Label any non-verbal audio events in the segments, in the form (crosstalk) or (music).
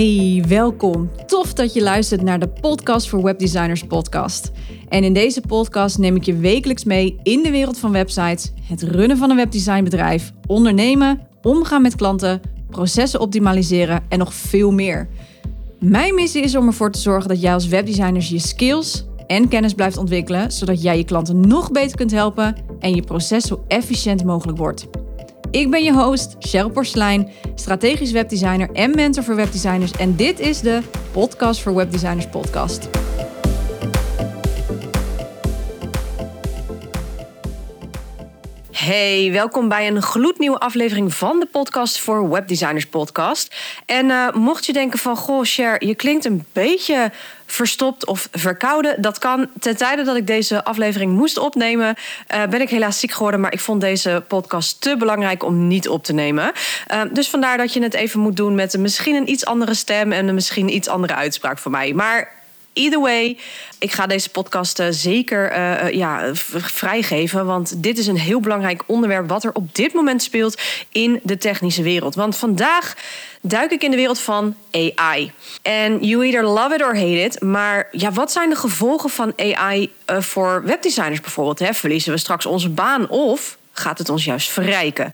Hey, welkom. Tof dat je luistert naar de Podcast voor Webdesigners podcast. En in deze podcast neem ik je wekelijks mee in de wereld van websites, het runnen van een webdesignbedrijf, ondernemen, omgaan met klanten, processen optimaliseren en nog veel meer. Mijn missie is om ervoor te zorgen dat jij als webdesigner je skills en kennis blijft ontwikkelen, zodat jij je klanten nog beter kunt helpen en je proces zo efficiënt mogelijk wordt. Ik ben je host, Cheryl Porslein, strategisch webdesigner en mentor voor webdesigners. En dit is de Podcast voor Webdesigners podcast. Hey, welkom bij een gloednieuwe aflevering van de podcast voor Webdesigners podcast. En uh, mocht je denken van, goh Cher, je klinkt een beetje verstopt of verkouden. Dat kan. Ten tijde dat ik deze aflevering moest opnemen, uh, ben ik helaas ziek geworden. Maar ik vond deze podcast te belangrijk om niet op te nemen. Uh, dus vandaar dat je het even moet doen met een misschien een iets andere stem en een misschien iets andere uitspraak van mij. Maar Either way, ik ga deze podcast uh, zeker uh, ja, vrijgeven. Want dit is een heel belangrijk onderwerp wat er op dit moment speelt in de technische wereld. Want vandaag duik ik in de wereld van AI. En you either love it or hate it. Maar ja, wat zijn de gevolgen van AI voor webdesigners bijvoorbeeld? Hè? Verliezen we straks onze baan of gaat het ons juist verrijken?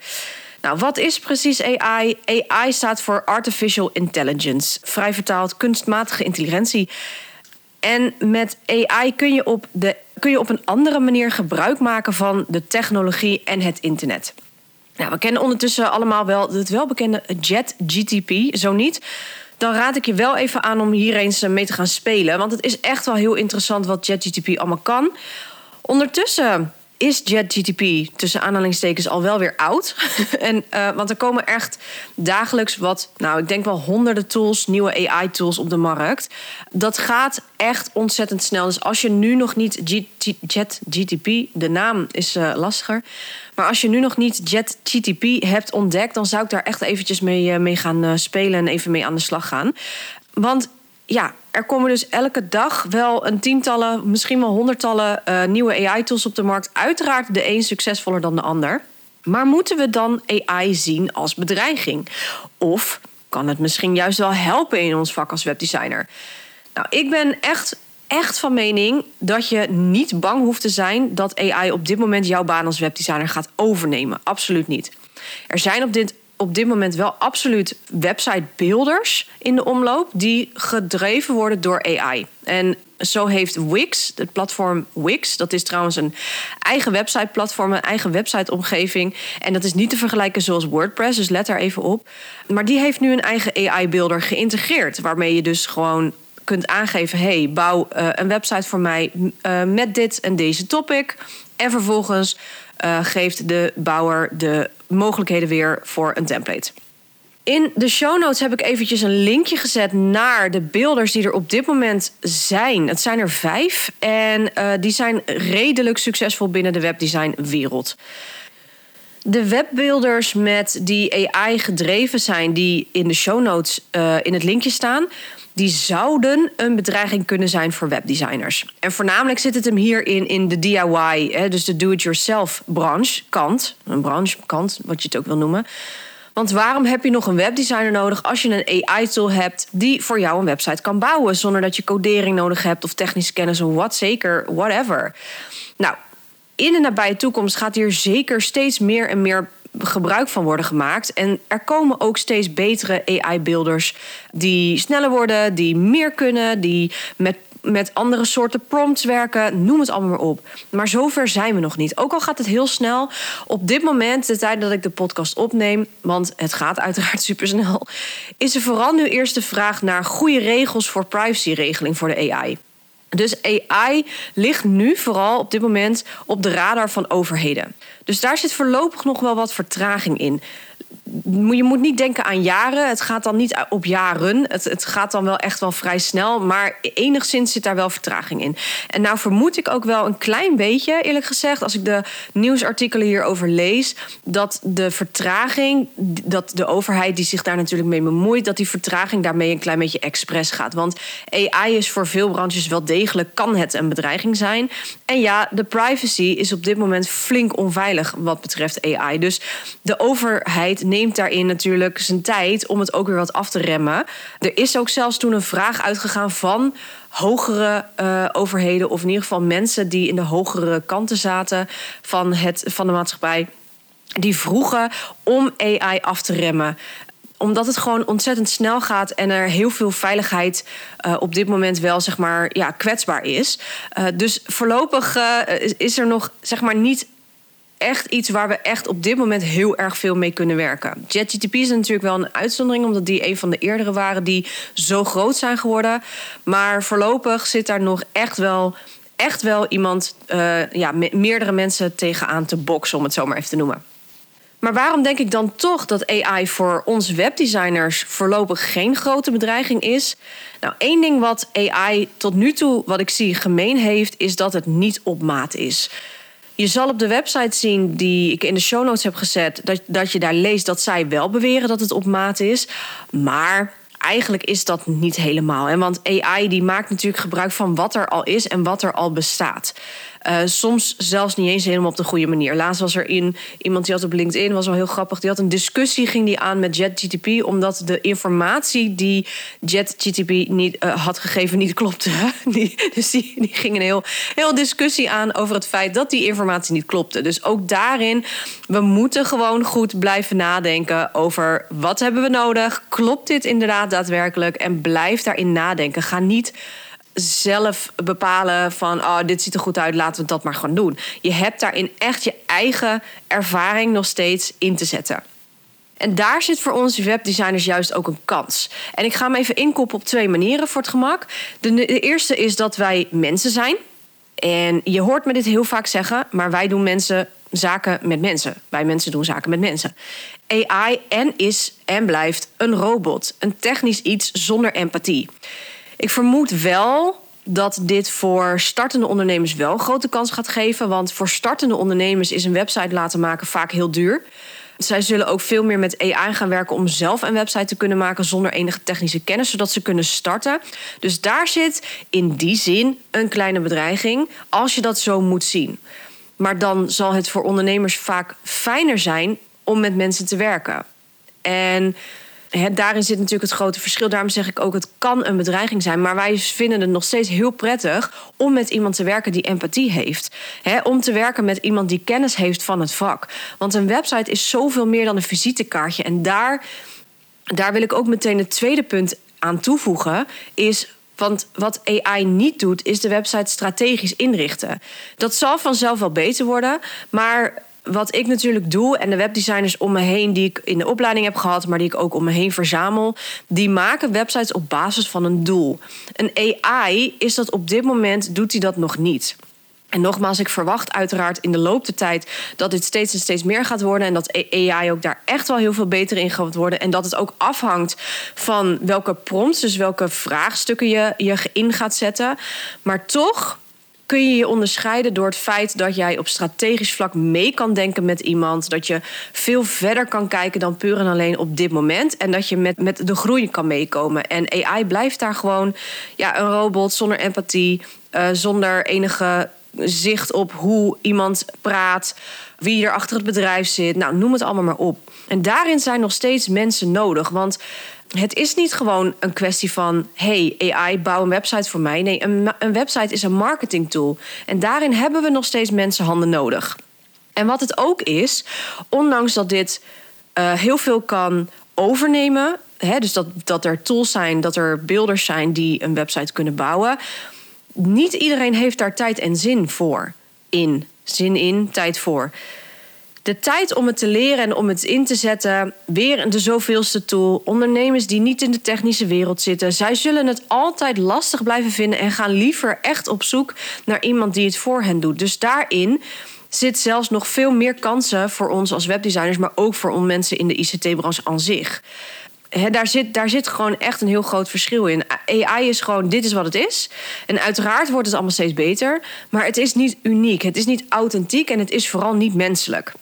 Nou, wat is precies AI? AI staat voor Artificial Intelligence. Vrij vertaald kunstmatige intelligentie. En met AI kun je, op de, kun je op een andere manier gebruik maken van de technologie en het internet. Nou, we kennen ondertussen allemaal wel het welbekende JetGTP. Zo niet, dan raad ik je wel even aan om hier eens mee te gaan spelen. Want het is echt wel heel interessant wat JetGTP allemaal kan. Ondertussen is JetGTP tussen aanhalingstekens al wel weer oud. (laughs) en, uh, want er komen echt dagelijks wat, nou, ik denk wel honderden tools, nieuwe AI-tools op de markt. Dat gaat echt ontzettend snel. Dus als je nu nog niet JetGTP, de naam is uh, lastiger. Maar als je nu nog niet JetGTP hebt ontdekt, dan zou ik daar echt eventjes mee, uh, mee gaan spelen en even mee aan de slag gaan. Want ja, er komen dus elke dag wel een tientallen, misschien wel honderdtallen uh, nieuwe AI-tools op de markt. Uiteraard de een succesvoller dan de ander. Maar moeten we dan AI zien als bedreiging? Of kan het misschien juist wel helpen in ons vak als webdesigner? Nou, ik ben echt, echt van mening dat je niet bang hoeft te zijn dat AI op dit moment jouw baan als webdesigner gaat overnemen. Absoluut niet. Er zijn op dit op dit moment wel absoluut websitebeelders in de omloop die gedreven worden door AI. En zo heeft Wix, het platform Wix, dat is trouwens een eigen websiteplatform, een eigen websiteomgeving. En dat is niet te vergelijken zoals WordPress, dus let daar even op. Maar die heeft nu een eigen AI-beelder geïntegreerd, waarmee je dus gewoon kunt aangeven: hey, bouw uh, een website voor mij uh, met dit en deze topic. En vervolgens uh, geeft de bouwer de mogelijkheden weer voor een template. In de show notes heb ik eventjes een linkje gezet naar de beelders die er op dit moment zijn. Het zijn er vijf en uh, die zijn redelijk succesvol binnen de webdesignwereld. De webbuilders met die AI gedreven zijn, die in de show notes uh, in het linkje staan, die zouden een bedreiging kunnen zijn voor webdesigners. En voornamelijk zit het hem hierin in de DIY, hè, dus de do-it-yourself branche, kant, een branche, kant, wat je het ook wil noemen. Want waarom heb je nog een webdesigner nodig als je een AI-tool hebt die voor jou een website kan bouwen zonder dat je codering nodig hebt of technische kennis of wat zeker, whatever. Nou, in de nabije toekomst gaat hier zeker steeds meer en meer gebruik van worden gemaakt. En er komen ook steeds betere AI-beelders die sneller worden, die meer kunnen, die met met andere soorten prompts werken, noem het allemaal maar op. Maar zover zijn we nog niet. Ook al gaat het heel snel. Op dit moment, de tijd dat ik de podcast opneem, want het gaat uiteraard (laughs) super snel, is er vooral nu eerst de vraag naar goede regels voor privacyregeling voor de AI. Dus AI ligt nu vooral op dit moment op de radar van overheden. Dus daar zit voorlopig nog wel wat vertraging in je moet niet denken aan jaren. Het gaat dan niet op jaren. Het, het gaat dan wel echt wel vrij snel. Maar enigszins zit daar wel vertraging in. En nou vermoed ik ook wel een klein beetje, eerlijk gezegd, als ik de nieuwsartikelen hierover lees, dat de vertraging, dat de overheid die zich daar natuurlijk mee bemoeit, dat die vertraging daarmee een klein beetje expres gaat. Want AI is voor veel branches wel degelijk, kan het een bedreiging zijn. En ja, de privacy is op dit moment flink onveilig wat betreft AI. Dus de overheid neemt daarin natuurlijk zijn tijd om het ook weer wat af te remmen. Er is ook zelfs toen een vraag uitgegaan van hogere uh, overheden, of in ieder geval mensen die in de hogere kanten zaten van, het, van de maatschappij. Die vroegen om AI af te remmen omdat het gewoon ontzettend snel gaat en er heel veel veiligheid uh, op dit moment wel zeg maar, ja, kwetsbaar is. Uh, dus voorlopig uh, is er nog zeg maar, niet echt iets waar we echt op dit moment heel erg veel mee kunnen werken. JetGTP is natuurlijk wel een uitzondering, omdat die een van de eerdere waren die zo groot zijn geworden. Maar voorlopig zit daar nog echt wel, echt wel iemand, uh, ja, meerdere mensen tegenaan te boksen, om het zo maar even te noemen. Maar waarom denk ik dan toch dat AI voor ons webdesigners voorlopig geen grote bedreiging is? Nou, één ding wat AI tot nu toe, wat ik zie, gemeen heeft, is dat het niet op maat is. Je zal op de website zien die ik in de show notes heb gezet, dat, dat je daar leest dat zij wel beweren dat het op maat is. Maar eigenlijk is dat niet helemaal. Hè? Want AI die maakt natuurlijk gebruik van wat er al is en wat er al bestaat. Uh, soms zelfs niet eens helemaal op de goede manier. Laatst was er in, iemand die had op LinkedIn, was wel heel grappig. Die had een discussie, ging die aan met JetGTP, omdat de informatie die JetGTP niet, uh, had gegeven niet klopte. (laughs) Dus die, die ging een heel, heel discussie aan over het feit dat die informatie niet klopte. Dus ook daarin, we moeten gewoon goed blijven nadenken over wat hebben we nodig. Klopt dit inderdaad daadwerkelijk? En blijf daarin nadenken. Ga niet zelf bepalen van oh, dit ziet er goed uit, laten we dat maar gaan doen. Je hebt daarin echt je eigen ervaring nog steeds in te zetten. En daar zit voor ons webdesigners juist ook een kans. En ik ga hem even inkoppen op twee manieren voor het gemak. De, de eerste is dat wij mensen zijn. En je hoort me dit heel vaak zeggen, maar wij doen mensen zaken met mensen. Wij mensen doen zaken met mensen. AI en is en blijft een robot, een technisch iets zonder empathie. Ik vermoed wel dat dit voor startende ondernemers wel een grote kans gaat geven. Want voor startende ondernemers is een website laten maken vaak heel duur. Zij zullen ook veel meer met AI gaan werken om zelf een website te kunnen maken zonder enige technische kennis, zodat ze kunnen starten. Dus daar zit in die zin een kleine bedreiging, als je dat zo moet zien. Maar dan zal het voor ondernemers vaak fijner zijn om met mensen te werken. En daarin zit natuurlijk het grote verschil. Daarom zeg ik ook, het kan een bedreiging zijn. Maar wij vinden het nog steeds heel prettig om met iemand te werken die empathie heeft. om te werken met iemand die kennis heeft van het vak. Want een website is zoveel meer dan een visitekaartje. En daar, daar wil ik ook meteen het tweede punt aan toevoegen. Is want wat AI niet doet, is de website strategisch inrichten. Dat zal vanzelf wel beter worden. Maar wat ik natuurlijk doe en de webdesigners om me heen die ik in de opleiding heb gehad, maar die ik ook om me heen verzamel, die maken websites op basis van een doel. Een AI is dat op dit moment doet hij dat nog niet. En nogmaals, ik verwacht uiteraard in de loop der tijd dat dit steeds en steeds meer gaat worden. En dat AI ook daar echt wel heel veel beter in gaat worden. En dat het ook afhangt van welke prompts, dus welke vraagstukken je, je in gaat zetten. Maar toch kun je je onderscheiden door het feit dat jij op strategisch vlak mee kan denken met iemand. Dat je veel verder kan kijken dan puur en alleen op dit moment. En dat je met, met de groei kan meekomen. En AI blijft daar gewoon ja, een robot zonder empathie, uh, zonder enige zicht op hoe iemand praat, wie er achter het bedrijf zit. Nou, noem het allemaal maar op. En daarin zijn nog steeds mensen nodig. Want het is niet gewoon een kwestie van: hey, AI, bouw een website voor mij. Nee, een, website is een marketing tool. En daarin hebben we nog steeds mensenhanden nodig. En wat het ook is, ondanks dat dit uh, heel veel kan overnemen. Hè, dus dat, dat er tools zijn, dat er beelders zijn die een website kunnen bouwen. Niet iedereen heeft daar tijd en zin voor. In. Zin in, tijd voor de tijd om het te leren en om het in te zetten, weer de zoveelste tool. Ondernemers die niet in de technische wereld zitten, zij zullen het altijd lastig blijven vinden en gaan liever echt op zoek naar iemand die het voor hen doet. Dus daarin zit zelfs nog veel meer kansen voor ons als webdesigners, maar ook voor mensen in de ICT-branche aan zich. daar, zit, daar zit gewoon echt een heel groot verschil in. AI is gewoon, dit is wat het is. En uiteraard wordt het allemaal steeds beter. Maar het is niet uniek, het is niet authentiek en het is vooral niet menselijk.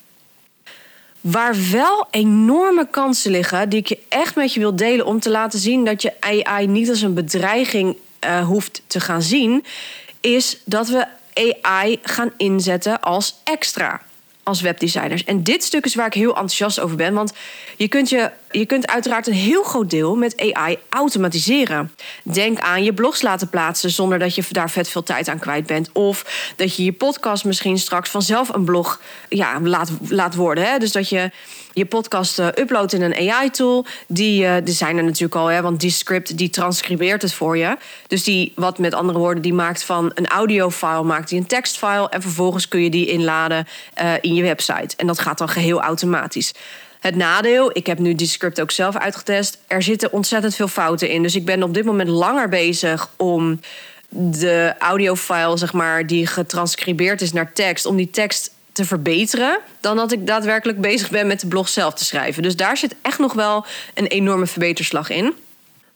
Waar wel enorme kansen liggen, die ik je echt met je wil delen om te laten zien dat je AI niet als een bedreiging uh, hoeft te gaan zien, is dat we AI gaan inzetten als extra. als webdesigners. En dit stuk is waar ik heel enthousiast over ben. Want je kunt, je, je kunt uiteraard een heel groot deel met AI automatiseren. Denk aan je blogs laten plaatsen zonder dat je daar vet veel tijd aan kwijt bent. Of dat je je podcast misschien straks vanzelf een blog ja, laat, laat worden. Hè? Dus dat je je podcast uh, uploadt in een AI-tool. Die, uh, die zijn er natuurlijk al, hè, want die script die transcribeert het voor je. Dus die, wat met andere woorden, die maakt van een audiofile, maakt die een tekstfile. En vervolgens kun je die inladen uh, in je website. En dat gaat dan geheel automatisch. Het nadeel, ik heb nu die script ook zelf uitgetest. Er zitten ontzettend veel fouten in. Dus ik ben op dit moment langer bezig om de audiofile, zeg maar, die getranscribeerd is naar tekst, om die tekst te verbeteren dan dat ik daadwerkelijk bezig ben met de blog zelf te schrijven. Dus daar zit echt nog wel een enorme verbeterslag in.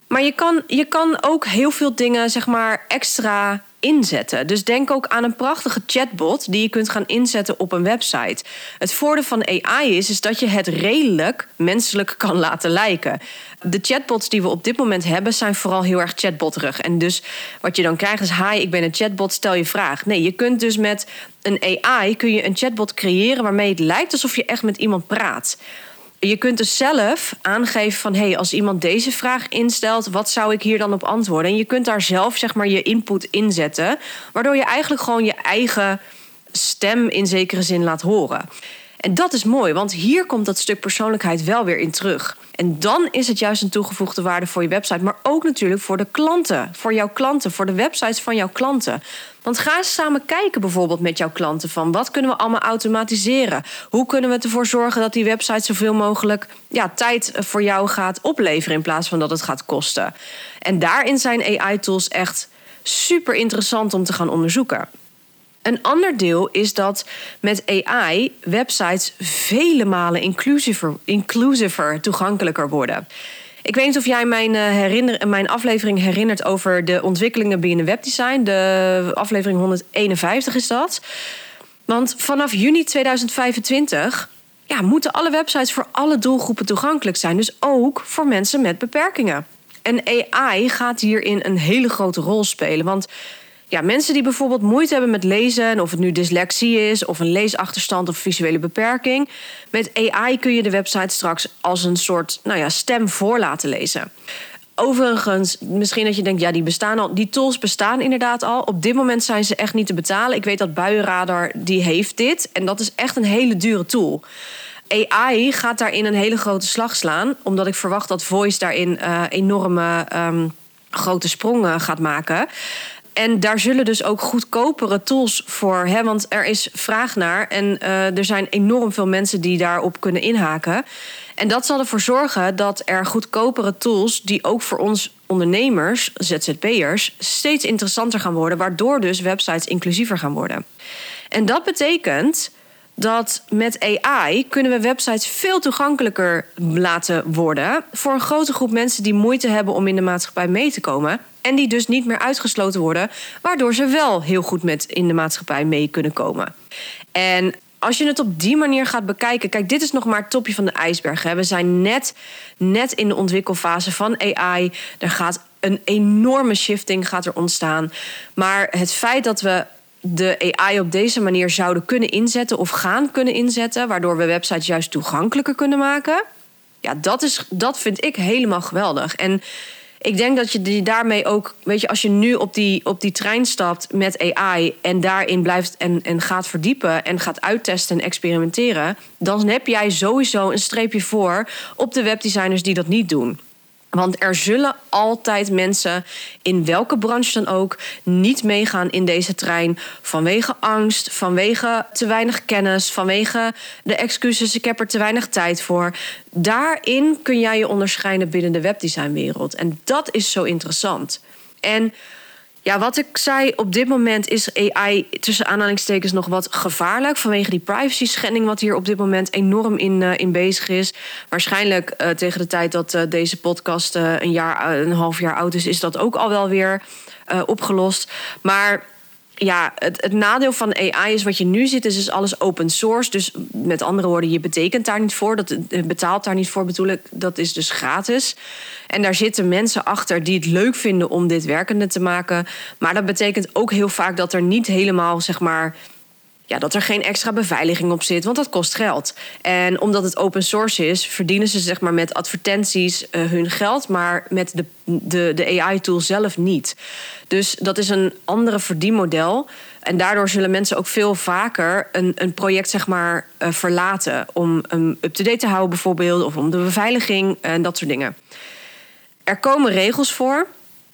Maar je kan, je kan ook heel veel dingen, zeg maar, extra inzetten. Dus denk ook aan een prachtige chatbot die je kunt gaan inzetten op een website. Het voordeel van AI is, is dat je het redelijk menselijk kan laten lijken. De chatbots die we op dit moment hebben zijn vooral heel erg chatbotterig. En dus wat je dan krijgt is: hi, ik ben een chatbot, stel je vraag. Nee, je kunt dus met een AI kun je een chatbot creëren waarmee het lijkt alsof je echt met iemand praat je kunt dus zelf aangeven van... hey, als iemand deze vraag instelt, wat zou ik hier dan op antwoorden? En je kunt daar zelf zeg maar je input inzetten... waardoor je eigenlijk gewoon je eigen stem in zekere zin laat horen. En dat is mooi, want hier komt dat stuk persoonlijkheid wel weer in terug. En dan is het juist een toegevoegde waarde voor je website, maar ook natuurlijk voor de klanten, voor jouw klanten, voor de websites van jouw klanten. Want ga eens samen kijken bijvoorbeeld met jouw klanten van wat kunnen we allemaal automatiseren? Hoe kunnen we ervoor zorgen dat die website zoveel mogelijk ja, tijd voor jou gaat opleveren in plaats van dat het gaat kosten? En daarin zijn AI-tools echt super interessant om te gaan onderzoeken. Een ander deel is dat met AI websites vele malen inclusiever, toegankelijker worden. Ik weet niet of jij mijn, uh, herinner, mijn aflevering herinnert over de ontwikkelingen binnen webdesign. De aflevering 151 is dat. Want vanaf juni 2025 ja, moeten alle websites voor alle doelgroepen toegankelijk zijn. Dus ook voor mensen met beperkingen. En AI gaat hierin een hele grote rol spelen. Want ja, mensen die bijvoorbeeld moeite hebben met lezen, of het nu dyslexie is, of een leesachterstand of visuele beperking. Met AI kun je de website straks als een soort nou ja, stem voor laten lezen. Overigens, misschien dat je denkt, ja, die bestaan al. Die tools bestaan inderdaad al. Op dit moment zijn ze echt niet te betalen. Ik weet dat Buienradar die heeft dit. En dat is echt een hele dure tool. AI gaat daarin een hele grote slag slaan. Omdat ik verwacht dat Voice daarin uh, enorme um, grote sprongen gaat maken. En daar zullen dus ook goedkopere tools voor. Hè, want er is vraag naar. En uh, er zijn enorm veel mensen die daarop kunnen inhaken. En dat zal ervoor zorgen dat er goedkopere tools, die ook voor ons ondernemers, ZZP'ers, steeds interessanter gaan worden. Waardoor dus websites inclusiever gaan worden. En dat betekent dat met AI kunnen we websites veel toegankelijker laten worden voor een grote groep mensen die moeite hebben om in de maatschappij mee te komen. En die dus niet meer uitgesloten worden, waardoor ze wel heel goed met in de maatschappij mee kunnen komen. En als je het op die manier gaat bekijken, kijk, dit is nog maar het topje van de ijsberg. Hè. We zijn net, net in de ontwikkelfase van AI. Er gaat een enorme shifting gaat er ontstaan. Maar het feit dat we de AI op deze manier zouden kunnen inzetten of gaan kunnen inzetten, waardoor we websites juist toegankelijker kunnen maken. Ja, dat, is, dat vind ik helemaal geweldig. En ik denk dat je die daarmee ook, weet je, als je nu op die, op die trein stapt met AI en daarin blijft en, en gaat verdiepen en gaat uittesten en experimenteren, dan heb jij sowieso een streepje voor op de webdesigners die dat niet doen. Want er zullen altijd mensen, in welke branche dan ook, niet meegaan in deze trein. Vanwege angst, vanwege te weinig kennis, vanwege de excuses: ik heb er te weinig tijd voor. Daarin kun jij je onderscheiden binnen de webdesignwereld. En dat is zo interessant. En ja, wat ik zei, op dit moment is AI tussen aanhalingstekens nog wat gevaarlijk vanwege die privacy schending wat hier op dit moment enorm in, uh, in bezig is. Waarschijnlijk uh, tegen de tijd dat uh, deze podcast een jaar, een half jaar oud is, is dat ook al wel weer opgelost. Maar ja, het, het, nadeel van AI is wat je nu ziet, is, is alles open source. Dus met andere woorden, je betekent daar niet voor. Dat betaalt daar niet voor, bedoel ik. Dat is dus gratis. En daar zitten mensen achter die het leuk vinden om dit werkende te maken. Maar dat betekent ook heel vaak dat er niet helemaal, zeg maar ja, dat er geen extra beveiliging op zit, want dat kost geld. En omdat het open source is, verdienen ze zeg maar met advertenties uh, hun geld, maar met de, de, de AI-tool zelf niet. Dus dat is een andere verdienmodel. En daardoor zullen mensen ook veel vaker een, een project zeg maar, uh, verlaten. Om hem up-to-date te houden bijvoorbeeld, of om de beveiliging en dat soort dingen. Er komen regels voor.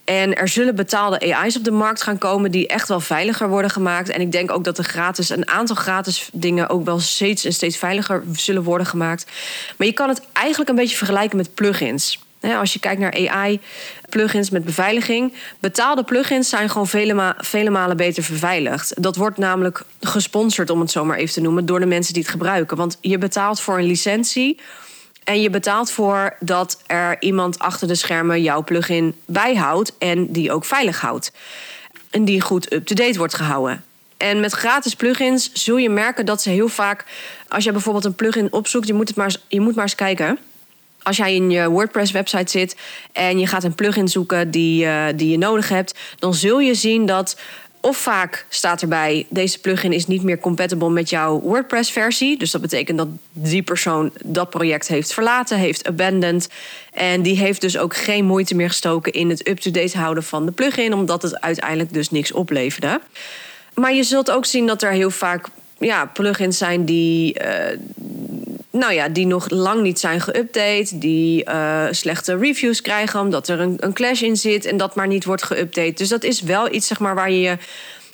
En er zullen betaalde AI's op de markt gaan komen die echt wel veiliger worden gemaakt. En ik denk ook dat de gratis, een aantal gratis dingen ook wel steeds en steeds veiliger zullen worden gemaakt. Maar je kan het eigenlijk een beetje vergelijken met plugins. Als je kijkt naar AI-plugins met beveiliging. Betaalde plugins zijn gewoon vele, ma vele malen beter beveiligd. Dat wordt namelijk gesponsord, om het zo maar even te noemen, door de mensen die het gebruiken. Want je betaalt voor een licentie en je betaalt voor dat er iemand achter de schermen jouw plugin bijhoudt en die ook veilig houdt. En die goed up-to-date wordt gehouden. En met gratis plugins zul je merken dat ze heel vaak, als je bijvoorbeeld een plugin opzoekt, je moet, het maar, je moet maar eens kijken. Als jij in je WordPress-website zit en je gaat een plugin zoeken die, uh, die je nodig hebt, dan zul je zien dat of vaak staat erbij: deze plugin is niet meer compatible met jouw WordPress-versie. Dus dat betekent dat die persoon dat project heeft verlaten, heeft abandoned. En die heeft dus ook geen moeite meer gestoken in het up-to-date houden van de plugin, omdat het uiteindelijk dus niks opleverde. Maar je zult ook zien dat er heel vaak ja, plugins zijn die. Uh, nou ja, die nog lang niet zijn geüpdate, die uh, slechte reviews krijgen omdat er een, een, clash in zit en dat maar niet wordt geüpdate. Dus dat is wel iets zeg maar, waar je je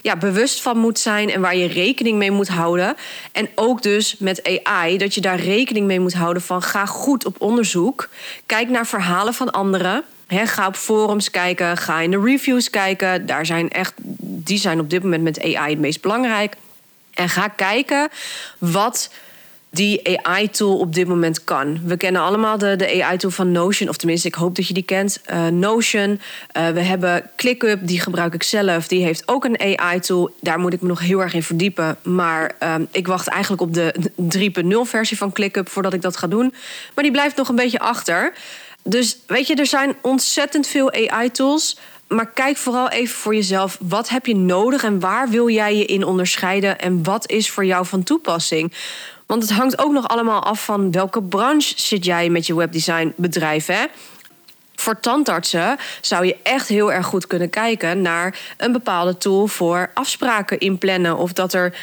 ja, bewust van moet zijn en waar je rekening mee moet houden. En ook dus met AI, dat je daar rekening mee moet houden van ga goed op onderzoek. Kijk naar verhalen van anderen. ga op forums kijken, ga in de reviews kijken. Daar zijn echt, die zijn op dit moment met AI het meest belangrijk. En ga kijken wat die AI-tool op dit moment kan. We kennen allemaal de, de AI-tool van Notion, of tenminste, ik hoop dat je die kent. Uh, Notion. Uh, we hebben ClickUp, die gebruik ik zelf. Die heeft ook een AI-tool. Daar moet ik me nog heel erg in verdiepen. Maar uh, ik wacht eigenlijk op de 3.0-versie van ClickUp voordat ik dat ga doen. Maar die blijft nog een beetje achter. Dus weet je, er zijn ontzettend veel AI-tools. Maar kijk vooral even voor jezelf. Wat heb je nodig en waar wil jij je in onderscheiden? En wat is voor jou van toepassing? Want het hangt ook nog allemaal af van welke branche zit jij met je webdesignbedrijf. Hè? Voor tandartsen zou je echt heel erg goed kunnen kijken naar een bepaalde tool voor afspraken inplannen. Of dat er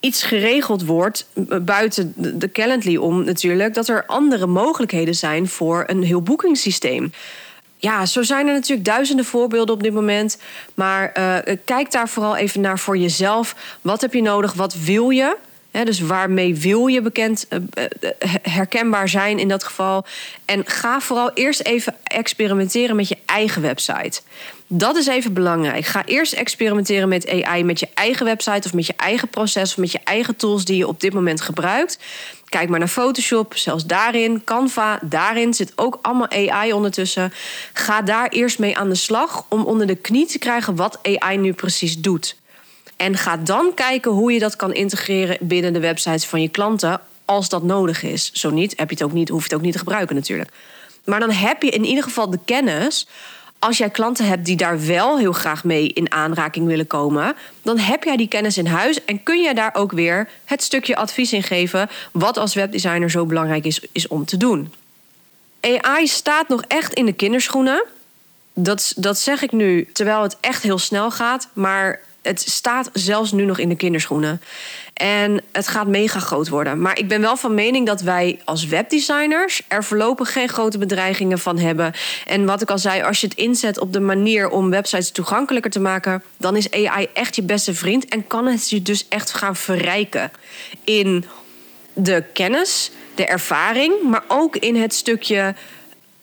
iets geregeld wordt, buiten de Calendly om natuurlijk, dat er andere mogelijkheden zijn voor een heel boekingssysteem. Ja, zo zijn er natuurlijk duizenden voorbeelden op dit moment. Maar uh, kijk daar vooral even naar voor jezelf. Wat heb je nodig? Wat wil je? Dus waarmee wil je bekend, uh, herkenbaar zijn in dat geval? En ga vooral eerst even experimenteren met je eigen website. Dat is even belangrijk. Ga eerst experimenteren met AI, met je eigen website of met je eigen proces of met je eigen tools die je op dit moment gebruikt. Kijk maar naar Photoshop, zelfs daarin, Canva, daarin zit ook allemaal AI ondertussen. Ga daar eerst mee aan de slag om onder de knie te krijgen wat AI nu precies doet. En ga dan kijken hoe je dat kan integreren binnen de websites van je klanten als dat nodig is. Zo niet, heb je het ook niet, hoef je het ook niet te gebruiken natuurlijk. Maar dan heb je in ieder geval de kennis. Als jij klanten hebt die daar wel heel graag mee in aanraking willen komen, dan heb jij die kennis in huis en kun je daar ook weer het stukje advies in geven, wat als webdesigner zo belangrijk is, is om te doen. AI staat nog echt in de kinderschoenen. Dat, dat zeg ik nu terwijl het echt heel snel gaat, maar het staat zelfs nu nog in de kinderschoenen. En het gaat mega groot worden. Maar ik ben wel van mening dat wij als webdesigners er voorlopig geen grote bedreigingen van hebben. En wat ik al zei, als je het inzet op de manier om websites toegankelijker te maken, dan is AI echt je beste vriend en kan het je dus echt gaan verrijken in de kennis, de ervaring, maar ook in het stukje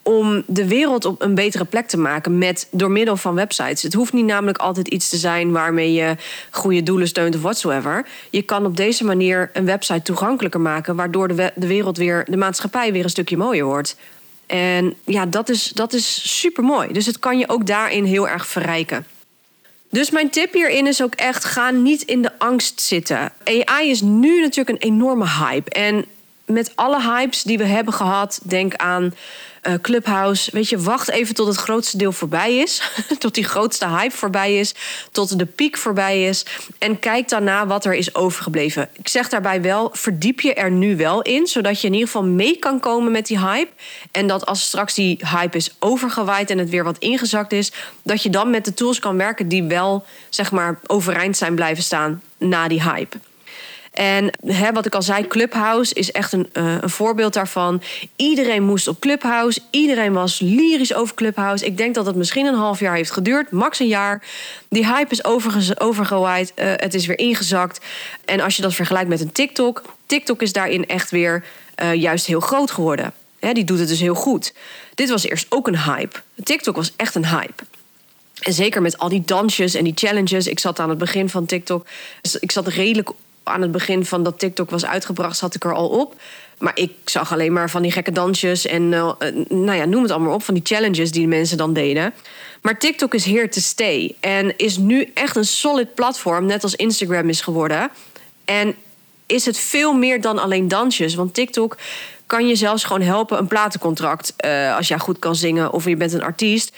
om de wereld op een betere plek te maken met, door middel van websites. Het hoeft niet namelijk altijd iets te zijn waarmee je goede doelen steunt of whatsoever. Je kan op deze manier een website toegankelijker maken, waardoor de, de wereld weer, de maatschappij weer een stukje mooier wordt. En ja, dat is, dat is super mooi. Dus het kan je ook daarin heel erg verrijken. Dus mijn tip hierin is ook echt: ga niet in de angst zitten. AI is nu natuurlijk een enorme hype. En met alle hypes die we hebben gehad, denk aan uh, Clubhouse. Weet je, wacht even tot het grootste deel voorbij is. (laughs) tot die grootste hype voorbij is. Tot de piek voorbij is. En kijk daarna wat er is overgebleven. Ik zeg daarbij wel, verdiep je er nu wel in. Zodat je in ieder geval mee kan komen met die hype. En dat als straks die hype is overgewaaid en het weer wat ingezakt is. Dat je dan met de tools kan werken die wel, zeg maar, overeind zijn blijven staan na die hype. En hè, wat ik al zei, Clubhouse is echt een, uh, een voorbeeld daarvan. Iedereen moest op Clubhouse. Iedereen was lyrisch over Clubhouse. Ik denk dat het misschien een half jaar heeft geduurd, max een jaar. Die hype is overgewaaid. Uh, het is weer ingezakt. En als je dat vergelijkt met een TikTok, TikTok is daarin echt weer uh, juist heel groot geworden. Hè, die doet het dus heel goed. Dit was eerst ook een hype. TikTok was echt een hype. En zeker met al die dansjes en die challenges. Ik zat aan het begin van TikTok. Dus ik zat redelijk aan het begin van dat TikTok was uitgebracht, zat ik er al op. Maar ik zag alleen maar van die gekke dansjes en uh, nou ja, noem het allemaal op, van die challenges die mensen dan deden. Maar TikTok is here to stay en is nu echt een solid platform, net als Instagram is geworden. En is het veel meer dan alleen dansjes, want TikTok kan je zelfs gewoon helpen een platencontract uh, als jij goed kan zingen of je bent een artiest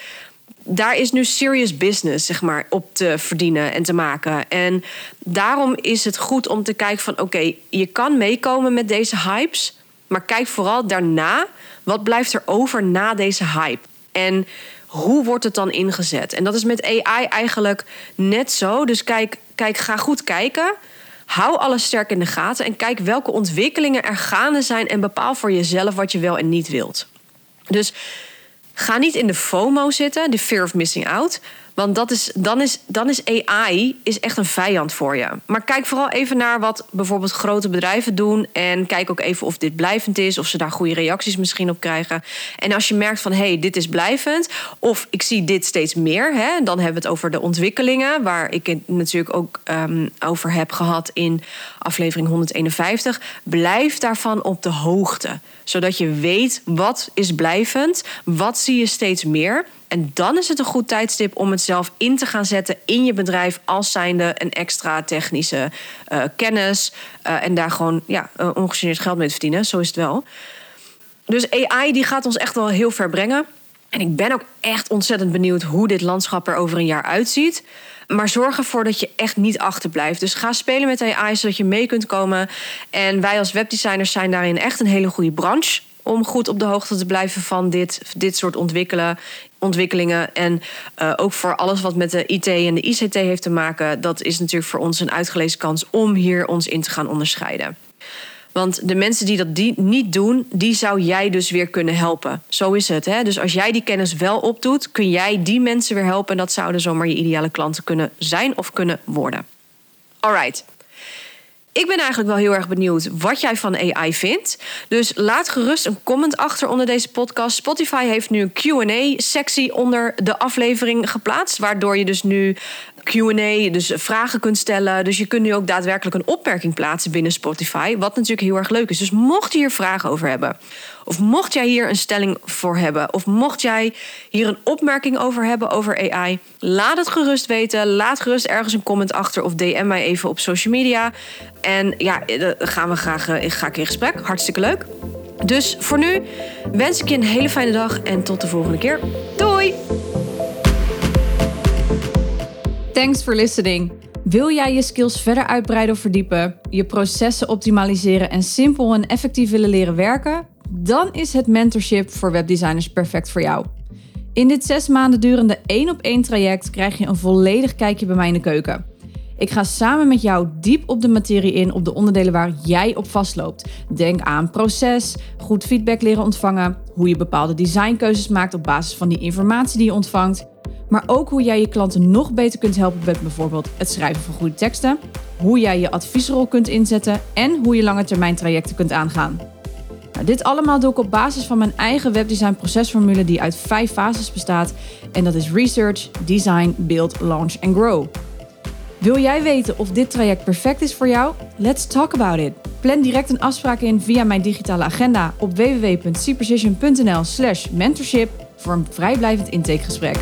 daar is nu serious business, zeg maar, op te verdienen en te maken. En daarom is het goed om te kijken van... oké, je kan meekomen met deze hypes... maar kijk vooral daarna, wat blijft er over na deze hype? En hoe wordt het dan ingezet? En dat is met AI eigenlijk net zo. Dus kijk, kijk ga goed kijken... Hou alles sterk in de gaten en kijk welke ontwikkelingen er gaande zijn en bepaal voor jezelf wat je wel en niet wilt. Dus Ga niet in de FOMO zitten, de fear of missing out. Want dat is, dan, is, dan is AI is echt een vijand voor je. Maar kijk vooral even naar wat bijvoorbeeld grote bedrijven doen. En kijk ook even of dit blijvend is. Of ze daar goede reacties misschien op krijgen. En als je merkt van hé, hey, dit is blijvend. Of ik zie dit steeds meer. Hè, dan hebben we het over de ontwikkelingen. Waar ik het natuurlijk ook um, over heb gehad in aflevering 151. Blijf daarvan op de hoogte. Zodat je weet wat is blijvend. Wat zie je steeds meer. En dan is het een goed tijdstip om het zelf in te gaan zetten in je bedrijf als zijnde een extra technische uh, kennis. Uh, en daar gewoon ja, uh, geld mee te verdienen. Zo is het wel. Dus AI die gaat ons echt wel heel ver brengen. En ik ben ook echt ontzettend benieuwd hoe dit landschap er over een jaar uitziet. Maar zorg ervoor dat je echt niet achterblijft. Dus ga spelen met AI zodat je mee kunt komen. En wij als webdesigners zijn daarin echt een hele goede branche om goed op de hoogte te blijven van dit, dit soort ontwikkelen, ontwikkelingen. En uh, ook voor alles wat met de IT en de ICT heeft te maken, dat is natuurlijk voor ons een uitgelezen kans om hier ons in te gaan onderscheiden. Want de mensen die dat die niet doen, die zou jij dus weer kunnen helpen. Zo is het. Hè? Dus als jij die kennis wel opdoet, kun jij die mensen weer helpen. En dat zouden zomaar je ideale klanten kunnen zijn of kunnen worden. Alright. Ik ben eigenlijk wel heel erg benieuwd wat jij van AI vindt. Dus laat gerust een comment achter onder deze podcast. Spotify heeft nu een QA-sectie onder de aflevering geplaatst. Waardoor je dus nu QA, dus vragen kunt stellen. Dus je kunt nu ook daadwerkelijk een opmerking plaatsen binnen Spotify. Wat natuurlijk heel erg leuk is. Dus mocht je hier vragen over hebben, of mocht jij hier een stelling voor hebben, of mocht jij hier een opmerking over hebben over AI, laat het gerust weten. Laat gerust ergens een comment achter of DM mij even op social media. En ja, dan gaan we graag eh, ga ik in gesprek. Hartstikke leuk. Dus voor nu wens ik je een hele fijne dag en tot de volgende keer. Doei! Thanks for listening. Wil jij je skills verder uitbreiden of verdiepen, je processen optimaliseren en simpel en effectief willen leren werken? Dan is het mentorship voor webdesigners perfect voor jou. In dit zes maanden durende één op één traject krijg je een volledig kijkje bij mij in de keuken. Ik ga samen met jou diep op de materie in op de onderdelen waar jij op vastloopt. Denk aan proces, goed feedback leren ontvangen, hoe je bepaalde designkeuzes maakt op basis van die informatie die je ontvangt maar ook hoe jij je klanten nog beter kunt helpen met bijvoorbeeld het schrijven van goede teksten, hoe jij je adviesrol kunt inzetten en hoe je lange termijn trajecten kunt aangaan. Nou, dit allemaal doe ik op basis van mijn eigen webdesign procesformule die uit vijf fases bestaat en dat is research, design, build, launch en grow. Wil jij weten of dit traject perfect is voor jou? Let's talk about it. Plan direct een afspraak in via mijn digitale agenda op www.cprecision.nl/mentorship voor een vrijblijvend intakegesprek.